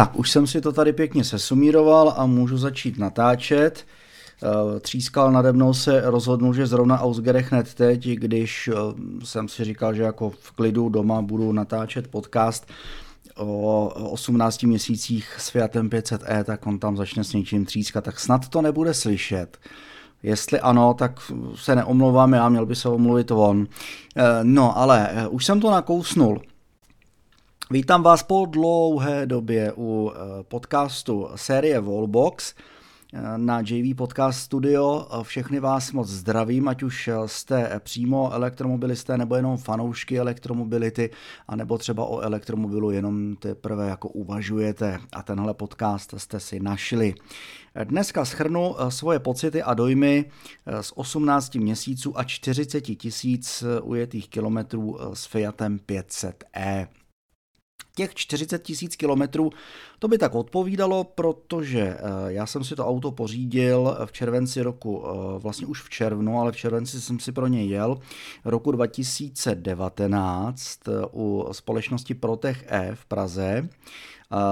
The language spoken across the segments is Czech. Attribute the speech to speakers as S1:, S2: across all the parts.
S1: Tak, už jsem si to tady pěkně sesumíroval a můžu začít natáčet. Eh, třískal nade mnou se rozhodnul, že zrovna Ausgerech hned teď, když eh, jsem si říkal, že jako v klidu doma budu natáčet podcast o 18 měsících s Fiatem 500e, tak on tam začne s něčím třískat, tak snad to nebude slyšet. Jestli ano, tak se neomlouvám já, měl by se omluvit on. Eh, no, ale už jsem to nakousnul. Vítám vás po dlouhé době u eh, podcastu série Wallbox eh, na JV Podcast Studio. Všechny vás moc zdravím, ať už jste přímo elektromobilisté nebo jenom fanoušky elektromobility, anebo třeba o elektromobilu jenom teprve jako uvažujete a tenhle podcast jste si našli. Dneska schrnu eh, svoje pocity a dojmy z 18 měsíců a 40 tisíc ujetých kilometrů s Fiatem 500e těch 40 tisíc kilometrů, to by tak odpovídalo, protože eh, já jsem si to auto pořídil v červenci roku, eh, vlastně už v červnu, ale v červenci jsem si pro něj jel, roku 2019 eh, u společnosti Protech E v Praze.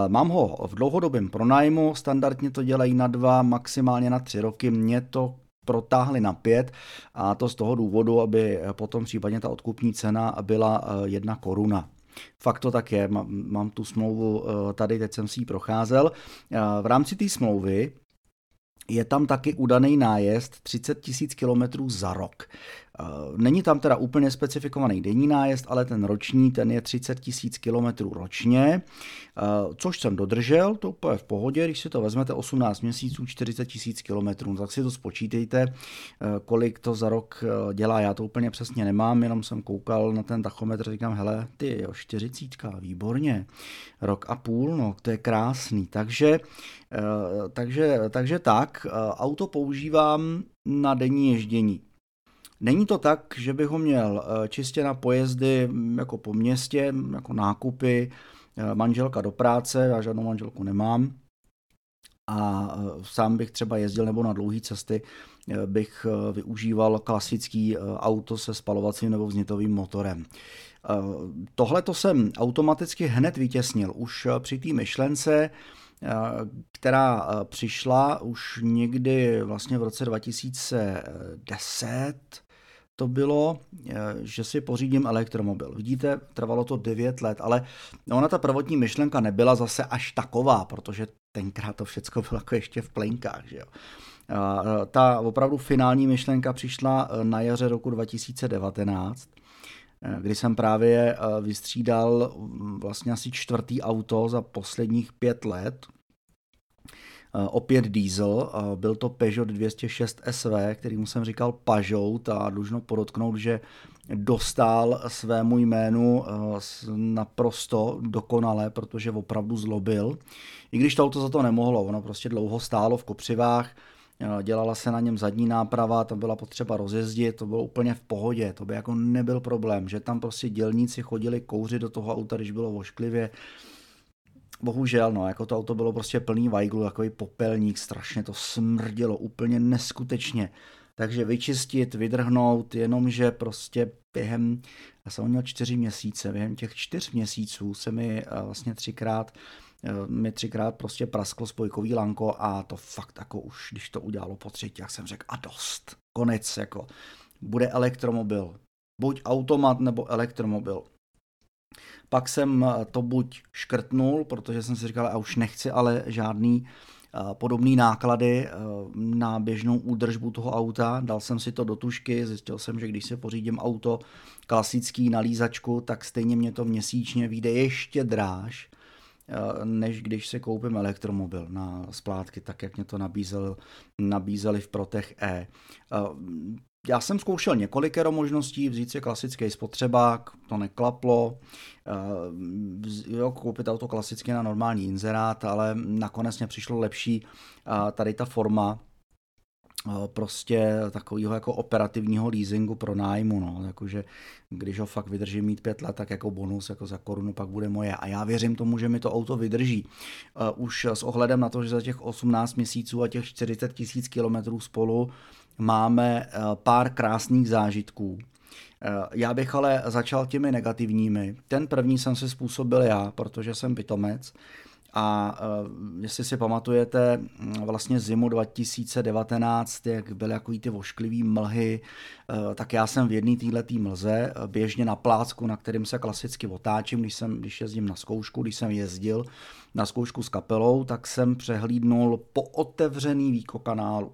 S1: Mám ho v dlouhodobém pronájmu, standardně to dělají na dva, maximálně na tři roky. Mě to protáhli na pět a to z toho důvodu, aby potom případně ta odkupní cena byla jedna koruna. Fakt to tak je, mám tu smlouvu eh, tady, teď jsem si ji procházel. Eh, v rámci té smlouvy je tam taky udaný nájezd 30 000 kilometrů za rok. Eh, není tam teda úplně specifikovaný denní nájezd, ale ten roční, ten je 30 tisíc kilometrů ročně, eh, což jsem dodržel, to úplně v pohodě, když si to vezmete 18 měsíců, 40 tisíc kilometrů, tak si to spočítejte, eh, kolik to za rok dělá, já to úplně přesně nemám, jenom jsem koukal na ten tachometr, říkám, hele, ty jo, 40, výborně, rok a půl, no, to je krásný, takže, takže, takže tak, auto používám na denní ježdění. Není to tak, že bych ho měl eh, čistě na pojezdy mm, jako po městě, mm, jako nákupy, eh, manželka do práce, já žádnou manželku nemám, a eh, sám bych třeba jezdil nebo na dlouhé cesty, bych využíval klasický auto se spalovacím nebo vznitovým motorem. Tohle to jsem automaticky hned vytěsnil. Už při té myšlence, která přišla už někdy vlastně v roce 2010, to bylo, eh, že si pořídím elektromobil. Vidíte, trvalo to 9 let, ale ona ta prvotní myšlenka nebyla zase až taková, protože tenkrát to všechno bylo jako ještě v plenkách. Že jo. Ta opravdu finální myšlenka přišla eh, na jaře roku 2019, eh, kdy jsem právě vystřídal mm, vlastně asi čtvrtý auto za posledních pět let, opět diesel, byl to Peugeot 206 SV, kterým jsem říkal Pažout a dlužno podotknout, že dostal svému jménu eh, naprosto dokonale, protože opravdu zlobil. I když to auto za to nemohlo, ono prostě dlouho stálo v kopřivách, eh, dělala se na něm zadní náprava, tam byla potřeba rozjezdit, to bylo úplně v pohodě, to by jako nebyl problém, že tam prostě dělníci chodili kouřit do toho auta, když bylo vošklivě, bohužel, no, jako to auto bylo prostě plný vajglu, takový popelník, strašně to smrdělo úplně neskutečně. Takže vyčistit, vydrhnout, jenomže prostě během, já jsem měl čtyři měsíce, během těch čtyř měsíců se mi eh, vlastně třikrát eh, mi třikrát prostě prasklo spojkový lanko a to fakt jako už, když to udělalo po třetí, jak jsem řekl, a dost, konec, jako bude elektromobil, buď automat nebo elektromobil. Pak jsem eh, to buď škrtnul, protože jsem si říkal, a už nechci ale žádný eh, podobný náklady eh, na běžnou údržbu toho auta. Dal jsem si to do tušky, zjistil jsem, že když si pořídím auto klasický na lízačku, tak stejně mě to měsíčně vyjde ještě dráž, než když se koupím elektromobil na splátky, tak jak mě to nabízel, nabízeli v Protech E. Já jsem zkoušel několikero možností, vzít si klasický spotřebák, to neklaplo, eh, jo, koupit auto klasicky na normální inzerát, ale nakonec mě přišlo lepší eh, tady ta forma, eh, prostě takového jako operativního leasingu pro nájmu, no, jakože když ho fakt vydrží mít pět let, tak jako bonus jako za korunu pak bude moje. A já věřím tomu, že mi to auto vydrží. Už s ohledem na to, že za těch 18 měsíců a těch 40 tisíc kilometrů spolu máme eh, pár krásných zážitků. Eh, já bych ale začal těmi negativními. Ten první jsem si způsobil já, protože jsem pitomec a uh, jestli si pamatujete mm, vlastně zimu 2019, jak byly jako ty vošklivý mlhy, tak já jsem v jedné této mlze běžně na plácku, na kterým se klasicky otáčím, když, jsem, když jezdím na zkoušku, když jsem jezdil na zkoušku s kapelou, tak jsem přehlídnul po otevřený výko kanálu.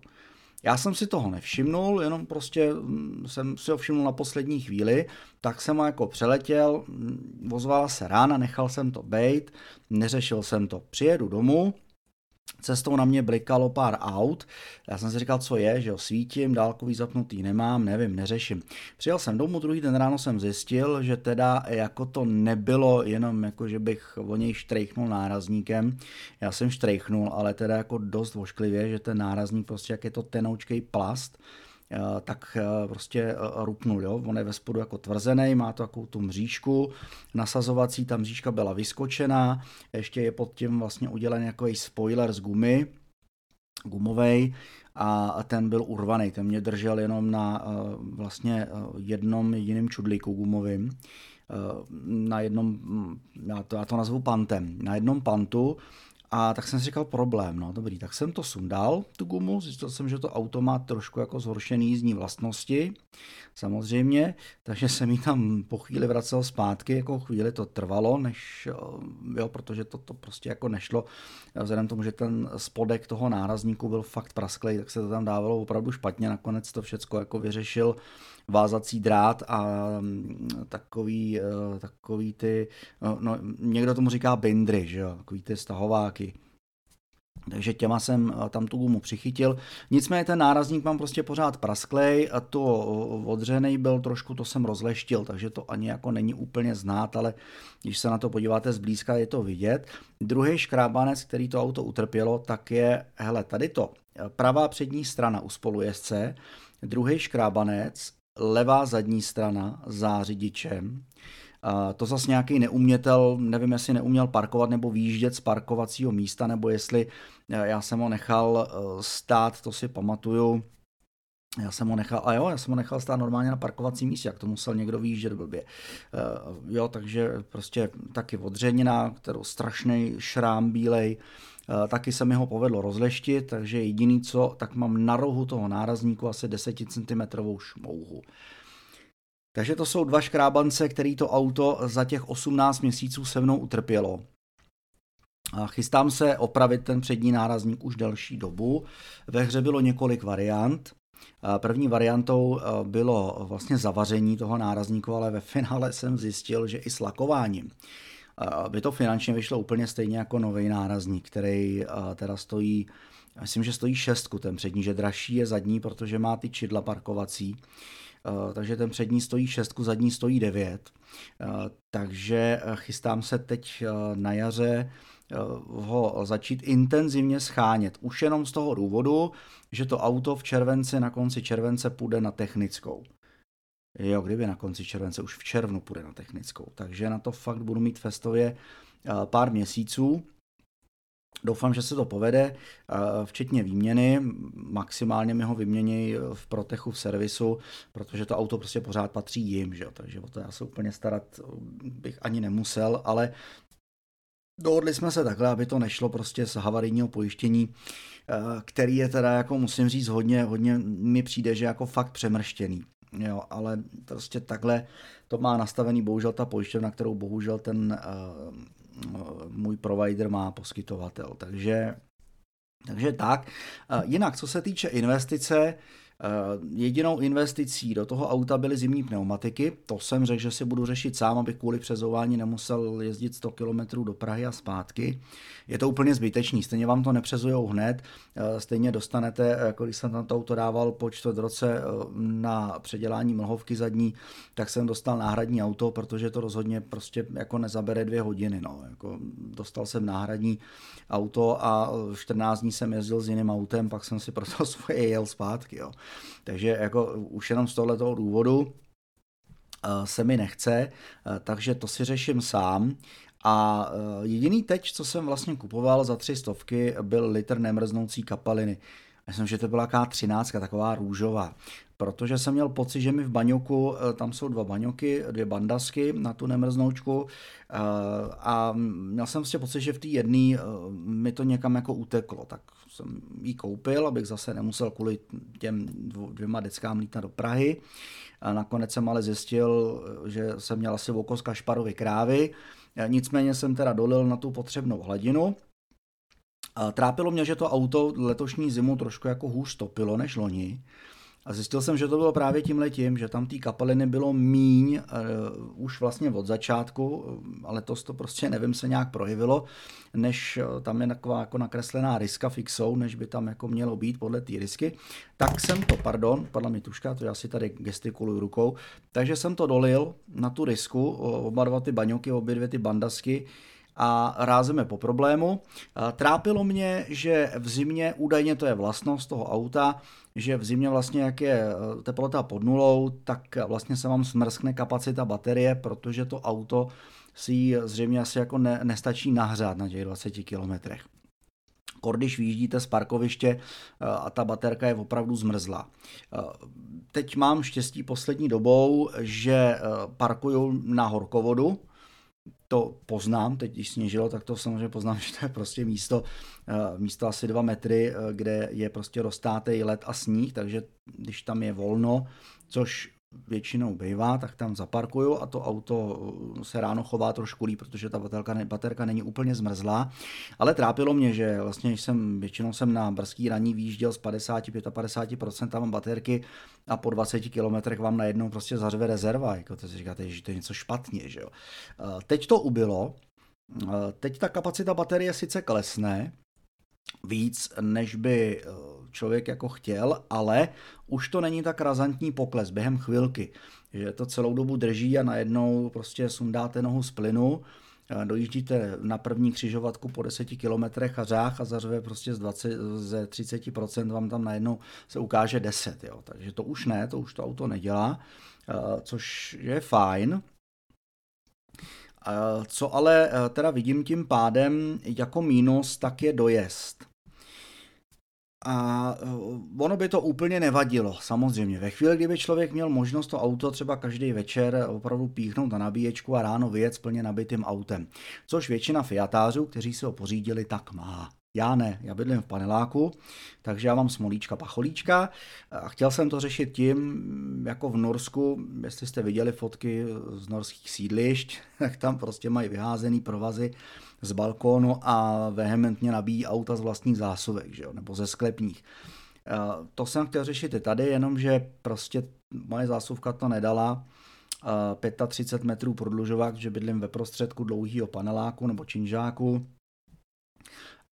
S1: Já jsem si toho nevšimnul, jenom prostě mm, jsem si ho všimnul na poslední chvíli, tak jsem ho jako přeletěl, mm, ozvala se rána, nechal jsem to bejt, neřešil jsem to. Přijedu domů, Cestou na mě blikalo pár aut, já jsem si říkal, co je, že jo, svítím, dálkový zapnutý nemám, nevím, neřeším. Přijel jsem domů, druhý den ráno jsem zjistil, že teda jako to nebylo jenom jako, že bych o něj štrejchnul nárazníkem, já jsem štrejchnul, ale teda jako dost vošklivě, že ten nárazník prostě, jak je to tenoučkej plast, tak eh, prostě eh, rupnul. Jo? On je ve spodu jako tvrzený, má to takovou tu mřížku, nasazovací, ta mřížka byla vyskočená, ještě je pod tím vlastně udělen jako spoiler z gumy, gumovej a ten byl urvaný, ten mě držel jenom na vlastně jednom jediném čudlíku gumovým, na jednom, hm, já to, já to nazvu pantem, na jednom pantu a tak jsem si říkal problém, no dobrý, tak jsem to sundal, tu gumu, zjistil jsem, že to auto má trošku jako zhoršený jízdní vlastnosti, samozřejmě, takže jsem mi tam po chvíli vracel zpátky, jako chvíli to trvalo, než, jo, protože to, to prostě jako nešlo, vzhledem tomu, že ten spodek toho nárazníku byl fakt prasklý, tak se to tam dávalo opravdu špatně, nakonec to všecko jako vyřešil vázací drát a mm, takový, eh, takový ty, no, no, někdo tomu říká bindry, že jo, takový ty stahováky. Takže těma jsem eh, tam tu gumu přichytil. Nicméně ten nárazník mám prostě pořád prasklej a to odřený byl trošku, to jsem rozleštil, takže to ani jako není úplně znát, ale když se na to podíváte zblízka, je to vidět. Druhý škrábanec, který to auto utrpělo, tak je, hele, tady to, pravá přední strana u spolujezdce, druhý škrábanec levá zadní strana za řidičem. To zase nějaký neumětel, nevím, jestli neuměl parkovat nebo výjíždět z parkovacího místa, nebo jestli eh, já jsem ho nechal eh, stát, to si pamatuju. Já jsem ho nechal, a jo, já jsem ho nechal stát normálně na parkovacím místě, jak to musel někdo výjíždět blbě. Uh, jo, takže prostě taky odřenina, kterou strašný šrám bílej, taky se mi ho povedlo rozleštit, takže jediný co, tak mám na rohu toho nárazníku asi 10 cm šmouhu. Takže to jsou dva škrábance, který to auto za těch 18 měsíců se mnou utrpělo. Chystám se opravit ten přední nárazník už delší dobu. Ve hře bylo několik variant. První variantou bylo vlastně zavaření toho nárazníku, ale ve finále jsem zjistil, že i s lakováním by to finančně vyšlo úplně stejně jako nový nárazník, který teda stojí, myslím, že stojí šestku ten přední, že dražší je zadní, protože má ty čidla parkovací Eh, takže ten přední stojí šestku, zadní stojí devět. Eh, takže eh, chystám se teď na jaře ho začít intenzivně schánět. Už jenom z toho důvodu, že to auto v červenci, na konci července půjde na technickou. Jo, kdyby na konci července, už v červnu půjde na technickou. Takže na to fakt budu mít festově pár měsíců. Doufám, že se to povede, eh, včetně výměny. Maximálně mi ho vymění v protechu v servisu, protože to auto prostě pořád patří jim, že? takže o to já se úplně starat bych ani nemusel, ale dohodli jsme se takhle, aby to nešlo prostě z havarijního pojištění, eh, který je teda, jako musím říct, hodně, hodně mi přijde, že jako fakt přemrštěný. Jo, ale prostě takhle to má nastavený bohužel ta pojišťovna, kterou bohužel ten uh, můj provider má poskytovatel. Takže, takže tak. Jinak, co se týče investice, jedinou investicí do toho auta byly zimní pneumatiky. To jsem řekl, že si budu řešit sám, abych kvůli přezování nemusel jezdit 100 km do Prahy a zpátky. Je to úplně zbytečný, stejně vám to nepřezujou hned, eh, stejně dostanete, jako když jsem tam to auto dával po čtvrt roce eh, na předělání mlhovky zadní, tak jsem dostal náhradní auto, protože to rozhodně prostě jako nezabere dvě hodiny. No. Jako dostal jsem náhradní auto a 14 dní jsem jezdil s jiným autem, pak jsem si proto svoje jel zpátky. Jo. Takže jako už jenom z tohoto důvodu eh, se mi nechce, eh, takže to si řeším sám. A eh, jediný teď, co jsem vlastně kupoval za tři stovky, byl litr nemrznoucí kapaliny. myslím, že to byla k 13, taková růžová protože jsem měl pocit, že mi v baňoku, tam jsou dva baňoky, dvě bandasky na tu nemrznoučku a měl jsem vlastně pocit, že v té jedné mi to někam jako uteklo, tak jsem ji koupil, abych zase nemusel kvůli těm dvěma deckám lítat do Prahy. A nakonec jsem ale zjistil, že jsem měl asi oko kašparovy krávy, nicméně jsem teda dolil na tu potřebnou hladinu, Trápilo mě, že to auto letošní zimu trošku jako hůř topilo než loni. A zjistil jsem, že to bylo právě tím letím, že tam té kapaliny bylo míň uh, už vlastně od začátku, ale to to prostě nevím, se nějak projevilo, než uh, tam je taková jako nakreslená riska fixou, než by tam jako mělo být podle té risky. Tak jsem to, pardon, padla mi tuška, to já si tady gestikuluju rukou, takže jsem to dolil na tu risku, oba dva ty baňoky, obě dvě ty bandasky, a rázeme po problému. Trápilo mě, že v zimě, údajně to je vlastnost toho auta, že v zimě vlastně, jak je eh, teplota pod nulou, tak vlastně se vám smrskne kapacita baterie, protože to auto si zřejmě asi jako ne, nestačí nahřát na těch 20 kilometrech. Když vyjíždíte z parkoviště eh, a ta baterka je opravdu zmrzlá. Eh, teď mám štěstí poslední dobou, že parkuju na horkovodu, to poznám, teď když sněžilo, tak to samozřejmě poznám, že to je prostě místo, eh, místo asi dva metry, eh, kde je prostě roztátej led a sníh, takže když tam je volno, což většinou bývá, tak tam zaparkuju a to auto uh, se ráno chová trošku líp, protože ta baterka, baterka není úplně zmrzlá. Ale trápilo mě, že vlastně jsem, většinou jsem na brzký raní výjížděl z 50-55% tam baterky a po 20 kilometrech vám najednou prostě zařve rezerva. Jako to si říkáte, že to je něco špatně. Že jo? Uh, teď to ubylo, uh, teď ta kapacita baterie sice klesne, víc, než by eh, člověk jako chtěl, ale už to není tak razantní pokles během chvilky, že to celou dobu drží a najednou prostě sundáte nohu z plynu, dojíždíte na první křižovatku po 10 kilometrech a řách a zařve prostě z 20, ze 30% vám tam najednou se ukáže 10, jo. takže to už ne, to už to auto nedělá, což je fajn, co ale eh, teda vidím tím pádem jako mínus, tak je dojezd. A eh, ono by to úplně nevadilo, samozřejmě. Ve chvíli, kdyby člověk měl možnost to auto třeba každý večer opravdu píchnout na nabíječku a ráno vyjet s plně nabitým autem. Což většina fiatářů, kteří si ho pořídili, tak má. Já ne, já bydlím v paneláku, takže já mám smolíčka, pacholíčka a chtěl jsem to řešit tím, jako v Norsku, jestli jste viděli fotky z norských sídlišť, tak tam prostě mají vyházený provazy z balkónu a vehementně nabíjí auta z vlastních zásuvek, že jo? nebo ze sklepních. To jsem chtěl řešit i tady, jenomže prostě moje zásuvka to nedala. 35 metrů prodlužovák, že bydlím ve prostředku dlouhého paneláku nebo činžáku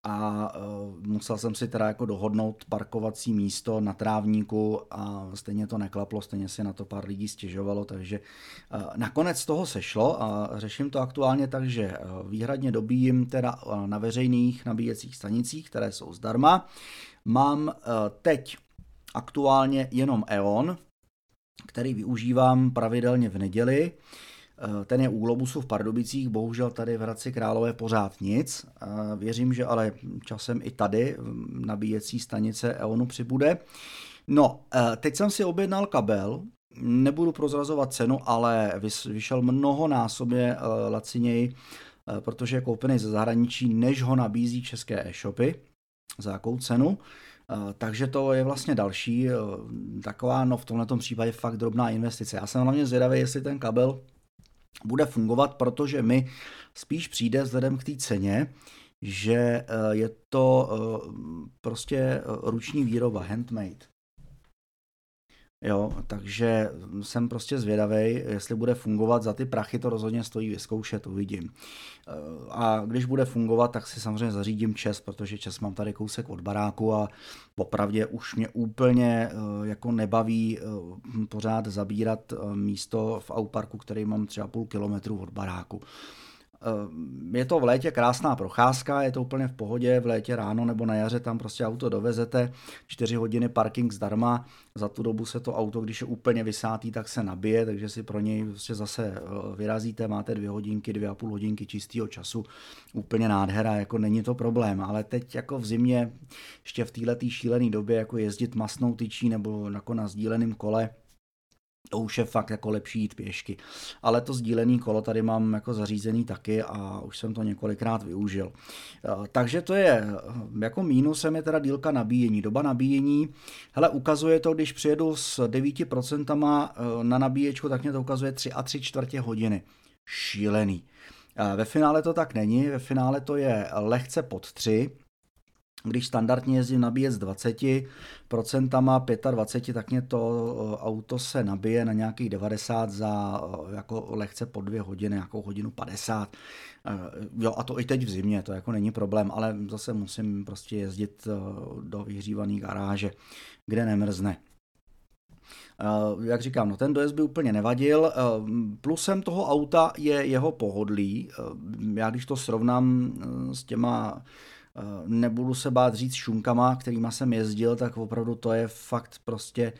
S1: a uh, musel jsem si teda jako dohodnout parkovací místo na trávníku a stejně to neklaplo, stejně si na to pár lidí stěžovalo, takže uh, nakonec toho sešlo a řeším to aktuálně tak, že uh, výhradně dobíjím teda na veřejných nabíjecích stanicích, které jsou zdarma. Mám teď aktuálně jenom E.ON, který využívám pravidelně v neděli. Eh, ten je u Globusu v Pardubicích, bohužel tady v Hradci Králové pořád nic. Eh, věřím, že ale časem i tady nabíjecí stanice EONu přibude. No, eh, teď jsem si objednal kabel, nebudu prozrazovat cenu, ale vyšel mnohonásobně laciněji, protože je koupený ze zahraničí, než ho nabízí české e-shopy. Za jakou cenu? Takže to je vlastně další taková, no v tomto případě fakt drobná investice. Já jsem hlavně zvědavý, jestli ten kabel bude fungovat, protože mi spíš přijde vzhledem k té ceně, že eh, je to eh, prostě eh, ruční výroba, handmade. Jo, takže jsem prostě zvědavý, jestli bude fungovat. Za ty prachy to rozhodně stojí vyzkoušet, uvidím. A když bude fungovat, tak si samozřejmě zařídím čes, protože čes mám tady kousek od baráku a popravdě už mě úplně jako nebaví pořád zabírat místo v auparku, který mám třeba půl kilometru od baráku. Eh, je to v létě krásná procházka, je to úplně v pohodě, v létě ráno nebo na jaře tam prostě auto dovezete, 4 hodiny parking zdarma, za tu dobu se to auto, když je úplně vysátý, tak se nabije, takže si pro něj prostě zase eh, vyrazíte, máte dvě hodinky, dvě a půl hodinky čistého času, úplně nádhera, jako není to problém, ale teď jako v zimě, ještě v této šílené době, jako jezdit masnou tyčí nebo jako na sdíleném kole, to už je fakt jako lepší jít pěšky. Ale to sdílený kolo tady mám jako zařízený taky a už jsem to několikrát využil. Eh, takže to je, eh, jako mínusem je teda dílka nabíjení. Doba nabíjení, hele, ukazuje to, když přijedu s 9% eh, na nabíječku, tak mě to ukazuje 3 a 3 čtvrtě hodiny. Šílený. Ve finále to tak není, ve finále to je lehce pod 3, když standardně jezdím nabíjet s 20%, 25, tak mě to eh, auto se nabije na nějakých 90 za eh, jako lehce po dvě hodiny, jako hodinu 50. Eh, jo, a to i teď v zimě, to jako není problém, ale zase musím prostě jezdit do vyhřívané garáže, kde nemrzne. Jak říkám, no ten dojezd by úplně nevadil. Plusem toho auta je jeho pohodlí. Já když to srovnám s těma nebudu se bát říct šunkama, kterýma jsem jezdil, tak opravdu to je fakt prostě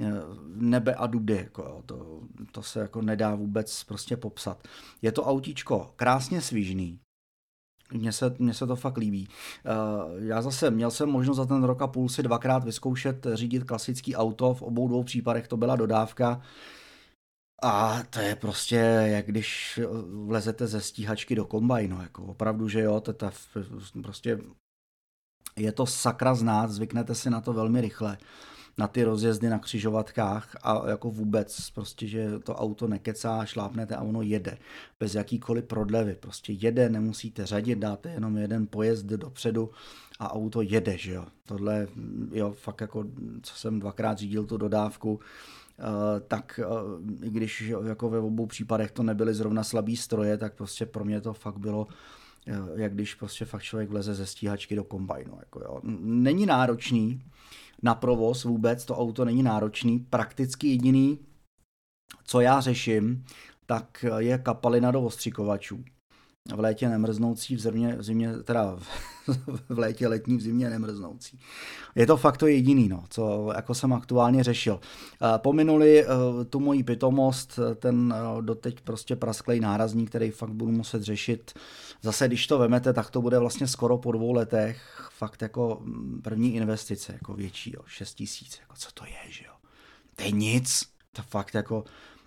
S1: eh, nebe a dudy, jako jo, to, to se jako nedá vůbec prostě popsat. Je to autíčko krásně svížný, mně se, mně se to fakt líbí. Eh, já zase měl jsem možnost za ten rok a půl si dvakrát vyzkoušet řídit klasický auto, v obou dvou případech to byla dodávka. A to je prostě, jak když vlezete ze stíhačky do kombajnu, jako opravdu, že jo, to, prostě je to sakra znát, zvyknete si na to velmi rychle, na ty rozjezdy na křižovatkách a jako vůbec, prostě, že to auto nekecá, šlápnete a ono jede, bez jakýkoliv prodlevy, prostě jede, nemusíte řadit, dáte jenom jeden pojezd dopředu a auto jede, že jo. Tohle, jo, fakt jako, co jsem dvakrát řídil tu dodávku, tak eh, i když jako ve obou případech to nebyly zrovna slabý stroje, tak prostě pro mě to fakt bylo eh, jak když prostě fakt člověk vleze ze stíhačky do kombajnu. Jako jo. Není náročný na provoz vůbec, to auto není náročný, prakticky jediný, co já řeším, tak je kapalina do ostřikovačů v létě nemrznoucí, v zimě, v zimě teda v létě letní, v zimě nemrznoucí. Je to fakt to jediný, no, co jako jsem aktuálně řešil. Pominuli eh, tu moji pitomost, ten eh, doteď prostě prasklej nárazník, který fakt budu muset řešit. Zase, když to vemete, tak to bude vlastně skoro po dvou letech fakt jako mm, první investice, jako větší, jo, 6 tisíc, jako co to je, že jo. To je nic, to fakt jako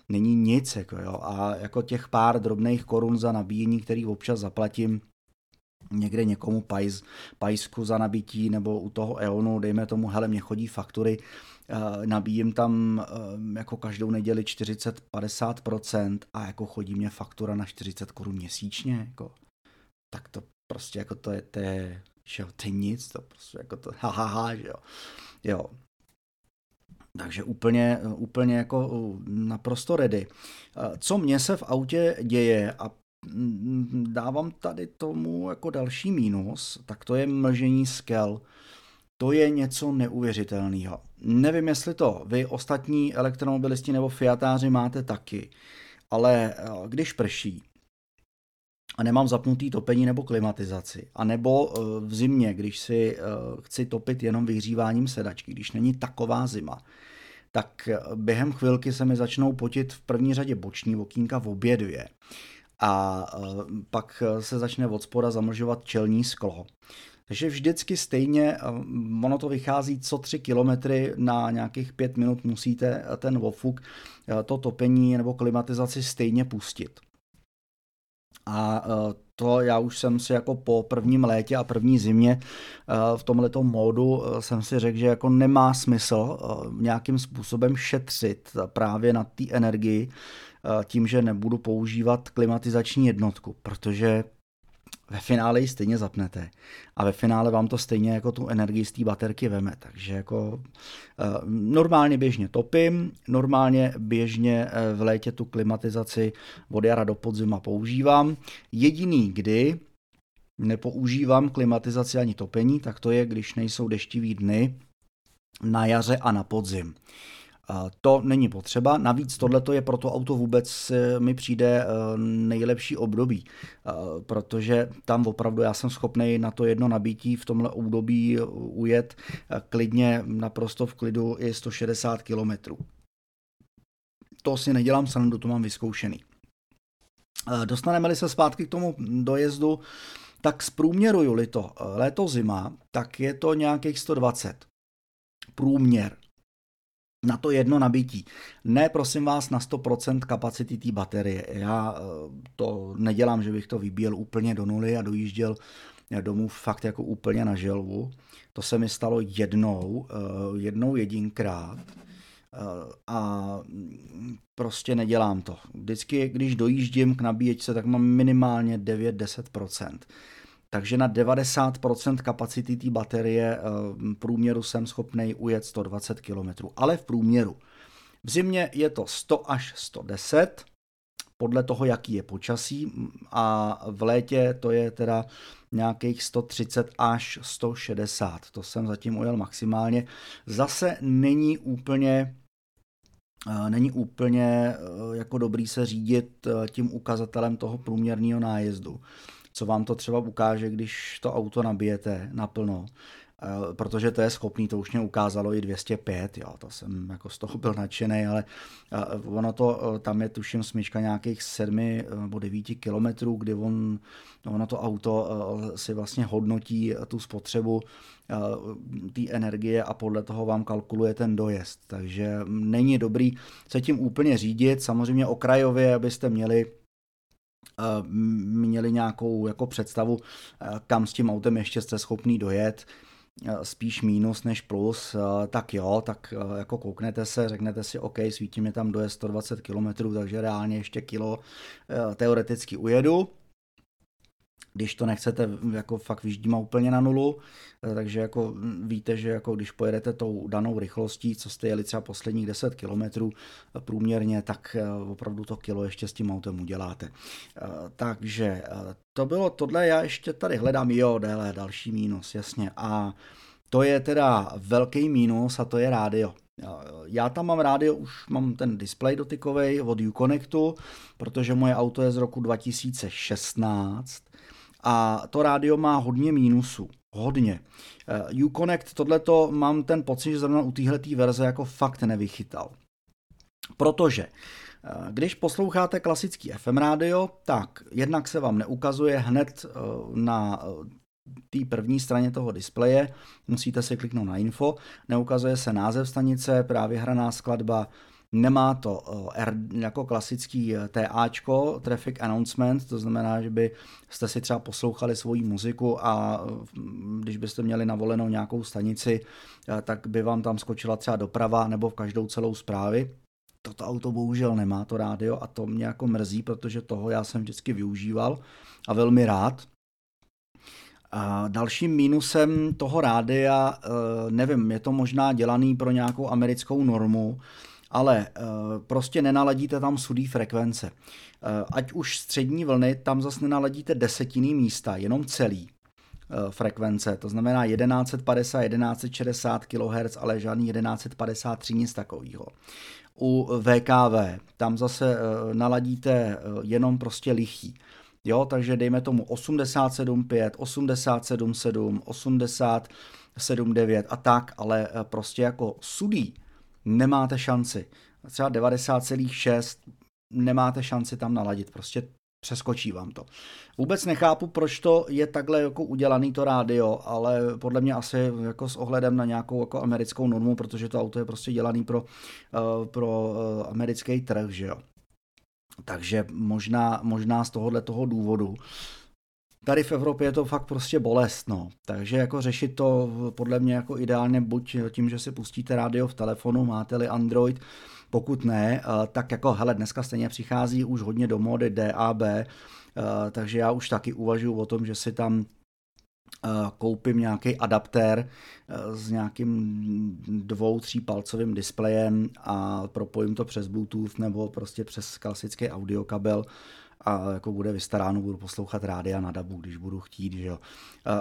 S1: není nic. Jako jo. A jako těch pár drobných korun za nabíjení, který občas zaplatím, někde někomu pajs, pajsku za nabití nebo u toho EONu, dejme tomu, hele, mě chodí faktury, uh, nabíjím tam uh, jako každou neděli 40-50% a jako chodí mě faktura na 40 korun měsíčně, jako, tak to prostě jako to je, to je, že jo, to je nic, to prostě jako to, ha, ha, ha že jo. Jo, takže úplně, úplně jako naprosto ready. Co mně se v autě děje a mm, dávám tady tomu jako další mínus, tak to je mlžení skel. To je něco neuvěřitelného. Nevím, jestli to vy ostatní elektromobilisti nebo fiatáři máte taky, ale když prší a nemám zapnutý topení nebo klimatizaci, a nebo v zimě, když si chci topit jenom vyhříváním sedačky, když není taková zima, tak během chvilky se mi začnou potit v první řadě boční okýnka v obě dvě. A pak se začne od spoda zamlžovat čelní sklo. Takže vždycky stejně, ono to vychází co tři kilometry na nějakých pět minut musíte ten ofuk, e, to topení nebo klimatizaci stejně pustit. A to já už jsem si jako po prvním létě a první zimě v tomto módu jsem si řekl, že jako nemá smysl nějakým způsobem šetřit právě na té energii tím, že nebudu používat klimatizační jednotku, protože ve finále ji stejně zapnete a ve finále vám to stejně jako tu energii z té baterky veme. Takže jako eh, normálně běžně topím, normálně běžně eh, v létě tu klimatizaci od jara do podzima používám. Jediný kdy nepoužívám klimatizaci ani topení, tak to je, když nejsou deštivý dny na jaře a na podzim. To není potřeba, navíc tohle je pro to auto vůbec eh, mi přijde eh, nejlepší období, eh, protože tam opravdu já jsem schopný na to jedno nabítí v tomhle období ujet klidně, naprosto v klidu i 160 km. To si nedělám srandu, to mám vyzkoušený. Dostaneme-li se zpátky k tomu dojezdu, tak zprůměruju-li to léto zima, tak je to nějakých 120. Průměr na to jedno nabití. Ne, prosím vás, na 100% kapacity té baterie. Já eh, to nedělám, že bych to vybíjel úplně do nuly a dojížděl domů fakt jako úplně na želvu. To se mi stalo jednou, eh, jednou jedinkrát eh, a prostě nedělám to. Vždycky, když dojíždím k nabíječce, tak mám minimálně 9-10% takže na 90% kapacity té baterie v průměru jsem schopný ujet 120 km, ale v průměru. V zimě je to 100 až 110, podle toho, jaký je počasí a v létě to je teda nějakých 130 až 160. To jsem zatím ujel maximálně. Zase není úplně není úplně jako dobrý se řídit tím ukazatelem toho průměrného nájezdu co vám to třeba ukáže, když to auto nabijete naplno, eh, protože to je schopný, to už mě ukázalo i 205, jo, to jsem jako z toho byl nadšený, ale eh, ono to, eh, tam je tuším smyčka nějakých 7 nebo 9 kilometrů, kdy on, ono to auto si vlastně hodnotí tu spotřebu té energie a podle toho vám kalkuluje ten dojezd. Takže není dobrý se tím úplně řídit, samozřejmě okrajově, abyste měli měli nějakou jako představu, eh, kam s tím autem ještě jste schopný dojet, eh, spíš mínus než plus, tak jo, tak jako kouknete se, řeknete si, OK, svítí mi tam doje 120 km, takže reálně ještě kilo teoreticky ujedu když to nechcete jako fakt vyždímat úplně na nulu, eh, takže jako víte, že jako když pojedete tou danou rychlostí, co jste jeli třeba posledních 10 kilometrů eh, průměrně, tak eh, opravdu to kilo ještě s tím autem uděláte. Takže to bylo tohle, já ještě tady hledám, jo, déle, další mínus, jasně. A to je teda velký mínus a to je rádio. Já tam mám rádio, už mám ten display dotykový od Uconnectu, protože moje auto je z roku 2016 a to rádio má hodně mínusů. Hodně. Uh, Uconnect, tohleto mám ten pocit, že zrovna u téhle verze jako fakt nevychytal. Protože eh, když posloucháte klasický FM rádio, tak jednak se vám neukazuje hned eh, na té první straně toho displeje, musíte si kliknout na info, neukazuje se název stanice, právě hraná skladba, Nemá to eh, R, jako klasický eh, TAčko, Traffic Announcement, to znamená, že by jste si třeba poslouchali svoji muziku a mm, když byste měli navolenou nějakou stanici, eh, tak by vám tam skočila třeba doprava nebo v každou celou zprávy. Toto auto bohužel nemá to rádio a to mě jako mrzí, protože toho já jsem vždycky využíval a velmi rád. A dalším mínusem toho rádia, nevím, je to možná dělaný pro nějakou americkou normu, ale uh, prostě nenaladíte tam sudý frekvence. Uh, ať už střední vlny, tam zase nenaladíte desetiny místa, jenom celý uh, frekvence, to znamená 1150, 1160 kHz, ale žádný 1153, nic takového. U VKV, tam zase naladíte jenom prostě lichý. Jo, takže dejme tomu 87.5, 87.7, 87.9 a tak, ale prostě jako sudý nemáte šanci. Třeba 90,6 nemáte šanci tam naladit, prostě přeskočí vám to. Vůbec nechápu, proč to je takhle jako udělaný to rádio, ale podle mě asi jako s ohledem na nějakou jako americkou normu, protože to auto je prostě dělaný pro, uh, pro uh, americký trh, že jo. Takže možná, možná z tohohle toho důvodu tady v Evropě je to fakt prostě bolest, no. Takže jako řešit to podle mě jako ideálně buď tím, že si pustíte rádio v telefonu, máte-li Android, pokud ne, eh, tak jako hele, dneska stejně přichází už hodně do mody DAB, eh, takže já už taky uvažuji o tom, že si tam eh, koupím nějaký adaptér s nějakým dvou, tří palcovým displejem a propojím to přes Bluetooth nebo prostě přes klasický audiokabel a jako bude vystaráno, budu poslouchat rádia na dabu, když budu chtít, že jo.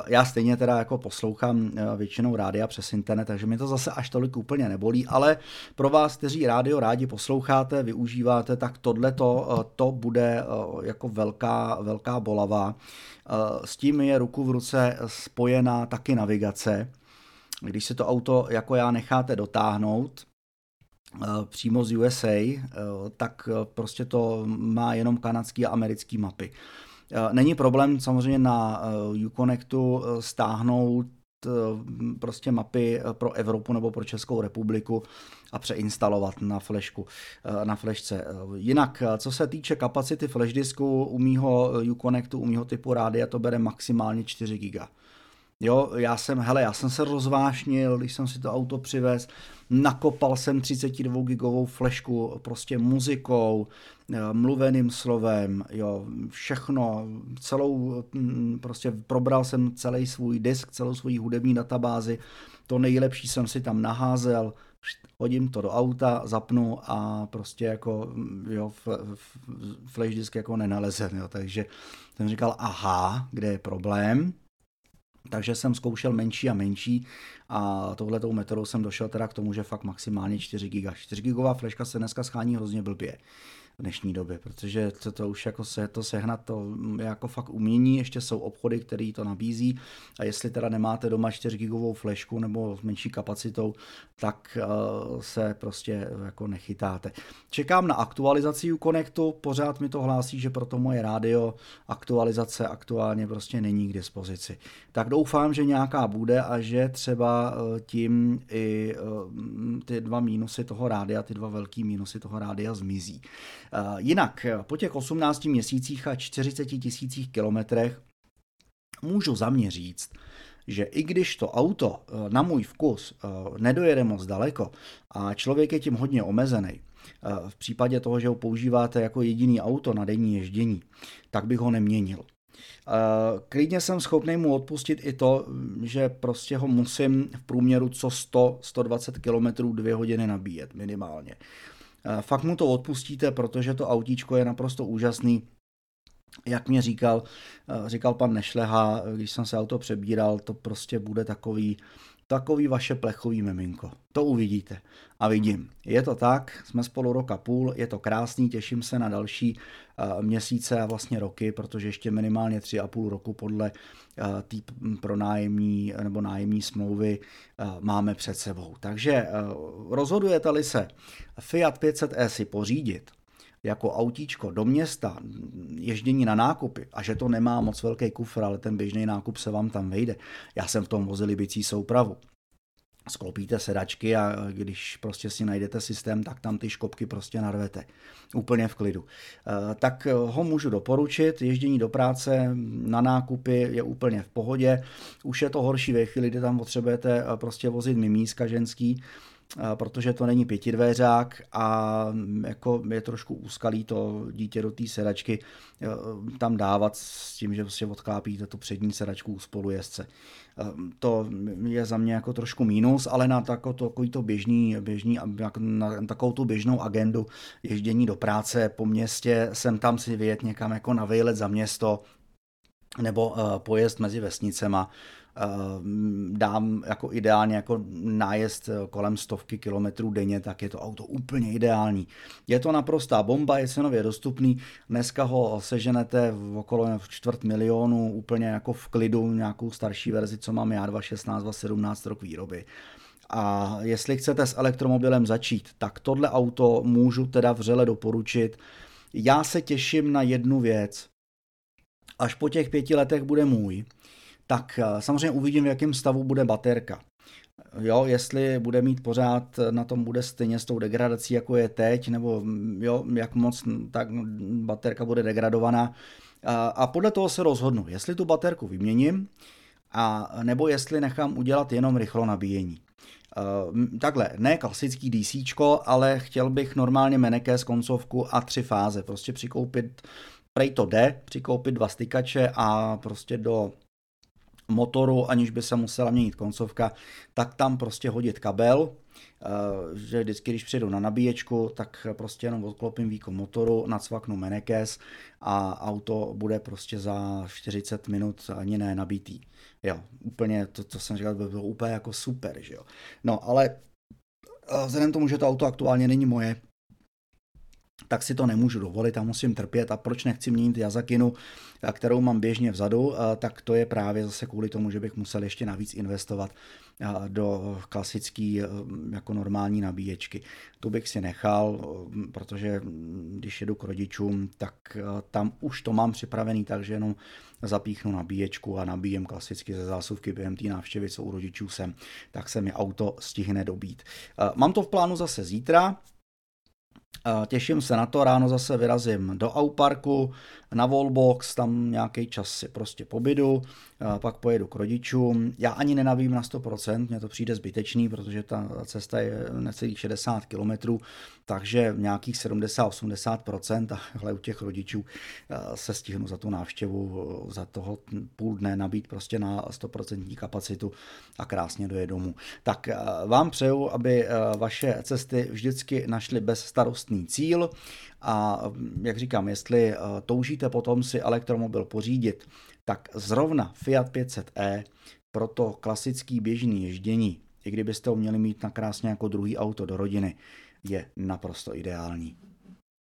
S1: Já stejně teda jako poslouchám většinou rádia přes internet, takže mi to zase až tolik úplně nebolí, ale pro vás, kteří rádio rádi posloucháte, využíváte, tak tohle to bude jako velká, velká bolava. S tím je ruku v ruce spojená taky navigace. Když si to auto jako já necháte dotáhnout, Eh, přímo z USA, eh, tak eh, prostě to má jenom kanadský a americký mapy. Není problém samozřejmě na Uconnectu stáhnout prostě mapy pro Evropu nebo pro Českou republiku a přeinstalovat na flešku, na flešce. Jinak, co se týče kapacity flash disku u mýho Uconnectu, u mýho typu rádia, to bere maximálně 4 GB. Jo, já jsem, hele, já jsem se rozvášnil, když jsem si to auto přivez, nakopal jsem 32 gigovou flešku prostě muzikou, eh, mluveným slovem, jo, všechno, celou, mm, prostě probral jsem celý svůj disk, celou svou hudební databázi, to nejlepší jsem si tam naházel, hodím to do auta, zapnu a prostě jako, mm, jo, flash disk jako nenalezem, jo, takže jsem říkal, aha, kde je problém, takže jsem zkoušel menší a menší a touhletou metodou jsem došel teda k tomu, že fakt maximálně 4 GB. 4 GB fleška se dneska schání hrozně blbě v dnešní době, protože to, to už jako se to sehnat, to je jako fakt umění, ještě jsou obchody, které to nabízí a jestli teda nemáte doma 4 gigovou flešku nebo s menší kapacitou, tak uh, se prostě jako nechytáte. Čekám na aktualizaci Uconnectu, pořád mi to hlásí, že pro to moje rádio aktualizace aktuálně prostě není k dispozici. Tak doufám, že nějaká bude a že třeba uh, tím i uh, ty dva mínusy toho rádia, ty dva velký mínusy toho rádia zmizí. Eh, jinak po těch 18 měsících a 40 tisících kilometrech můžu za mě říct, že i když to auto eh, na můj vkus eh, nedojede moc daleko a člověk je tím hodně omezený, v případě toho, že ho používáte jako jediný auto na denní ježdění, tak bych ho neměnil. Klidně jsem schopný mu odpustit i to, že prostě ho musím v průměru co 100-120 km dvě hodiny nabíjet minimálně. Fakt mu to odpustíte, protože to autíčko je naprosto úžasný. Jak mě říkal, eh, říkal pan Nešleha, když jsem se auto přebíral, to prostě bude takový, takový vaše plechový miminko. To uvidíte. A vidím. Je to tak, jsme spolu roka půl, je to krásný, těším se na další uh, měsíce a vlastně roky, protože ještě minimálně tři a půl roku podle uh, té pronájemní nebo nájemní smlouvy uh, máme před sebou. Takže rozhodujete-li se Fiat 500e si pořídit, jako autíčko do města, ježdění na nákupy a že to nemá moc velký kufr, ale ten běžný nákup se vám tam vejde. Já jsem v tom vozil libicí soupravu. Sklopíte sedačky a když prostě si najdete systém, tak tam ty škopky prostě narvete. Úplně v klidu. Eh, tak ho můžu doporučit. Ježdění do práce na nákupy je úplně v pohodě. Už je to horší ve chvíli, kdy tam potřebujete eh, prostě vozit mimíska ženský, protože to není pětidvéřák a jako je trošku úskalý to dítě do té sedačky e, tam dávat s tím, že prostě odklápíte tu přední sedačku u spolujezdce. E, to je za mě jako trošku mínus, ale na takový to běžný, běžný, na takovou tu běžnou agendu ježdění do práce po městě, sem tam si vyjet někam jako na vejlet za město, nebo e, pojezd mezi vesnicema, Eh, dám jako ideálně jako nájezd kolem stovky kilometrů denně, tak je to auto úplně ideální. Je to naprostá bomba, je cenově dostupný, dneska ho seženete v okolo čtvrt milionu úplně jako v klidu, nějakou starší verzi, co mám já, 2.16, 2.17 rok výroby. A jestli chcete s elektromobilem začít, tak tohle auto můžu teda vřele doporučit. Já se těším na jednu věc. Až po těch pěti letech bude můj, tak eh, samozřejmě uvidím, v jakém stavu bude baterka. Jo, jestli bude mít pořád, na tom bude stejně s tou degradací, jako je teď, nebo mm, jo, jak moc tak baterka bude degradovaná. A, a podle toho se rozhodnu, jestli tu baterku vyměním, a nebo jestli nechám udělat jenom rychlo nabíjení. Uh, takhle, ne klasický DC, ale chtěl bych normálně meneké z koncovku a tři fáze. Prostě přikoupit, prej to jde, přikoupit dva stykače a prostě do motoru, aniž by se musela měnit koncovka, tak tam prostě hodit kabel, eh, že vždycky, když přijedu na nabíječku, tak prostě jenom odklopím výkon motoru, nacvaknu menekes a auto bude prostě za 40 minut ani ne nabitý. Jo, úplně to, co jsem říkal, by bylo úplně jako super, že jo. No, ale eh, vzhledem tomu, že to auto aktuálně není moje, tak si to nemůžu dovolit a musím trpět. A proč nechci měnit Yazakinu, kterou mám běžně vzadu, tak to je právě zase kvůli tomu, že bych musel ještě navíc investovat do klasický jako normální nabíječky. Tu bych si nechal, protože když jedu k rodičům, tak tam už to mám připravený, takže jenom zapíchnu nabíječku a nabíjem klasicky ze zásuvky během té návštěvy, co u rodičů jsem, tak se mi auto stihne dobít. Mám to v plánu zase zítra, Těším se na to, ráno zase vyrazím do Auparku, na Wallbox, tam nějaký čas si prostě pobydu, pak pojedu k rodičům. Já ani nenavím na 100%, mně to přijde zbytečný, protože ta cesta je necelých 60 km, takže nějakých 70-80% a hle u těch rodičů se stihnu za tu návštěvu za toho půl dne nabít prostě na 100% kapacitu a krásně dojedu domů. Tak vám přeju, aby vaše cesty vždycky našly bez starostný cíl a jak říkám, jestli eh, toužíte potom si elektromobil pořídit, tak zrovna Fiat 500e pro to klasický běžný ježdění, i kdybyste ho měli mít na krásně jako druhý auto do rodiny, je naprosto ideální.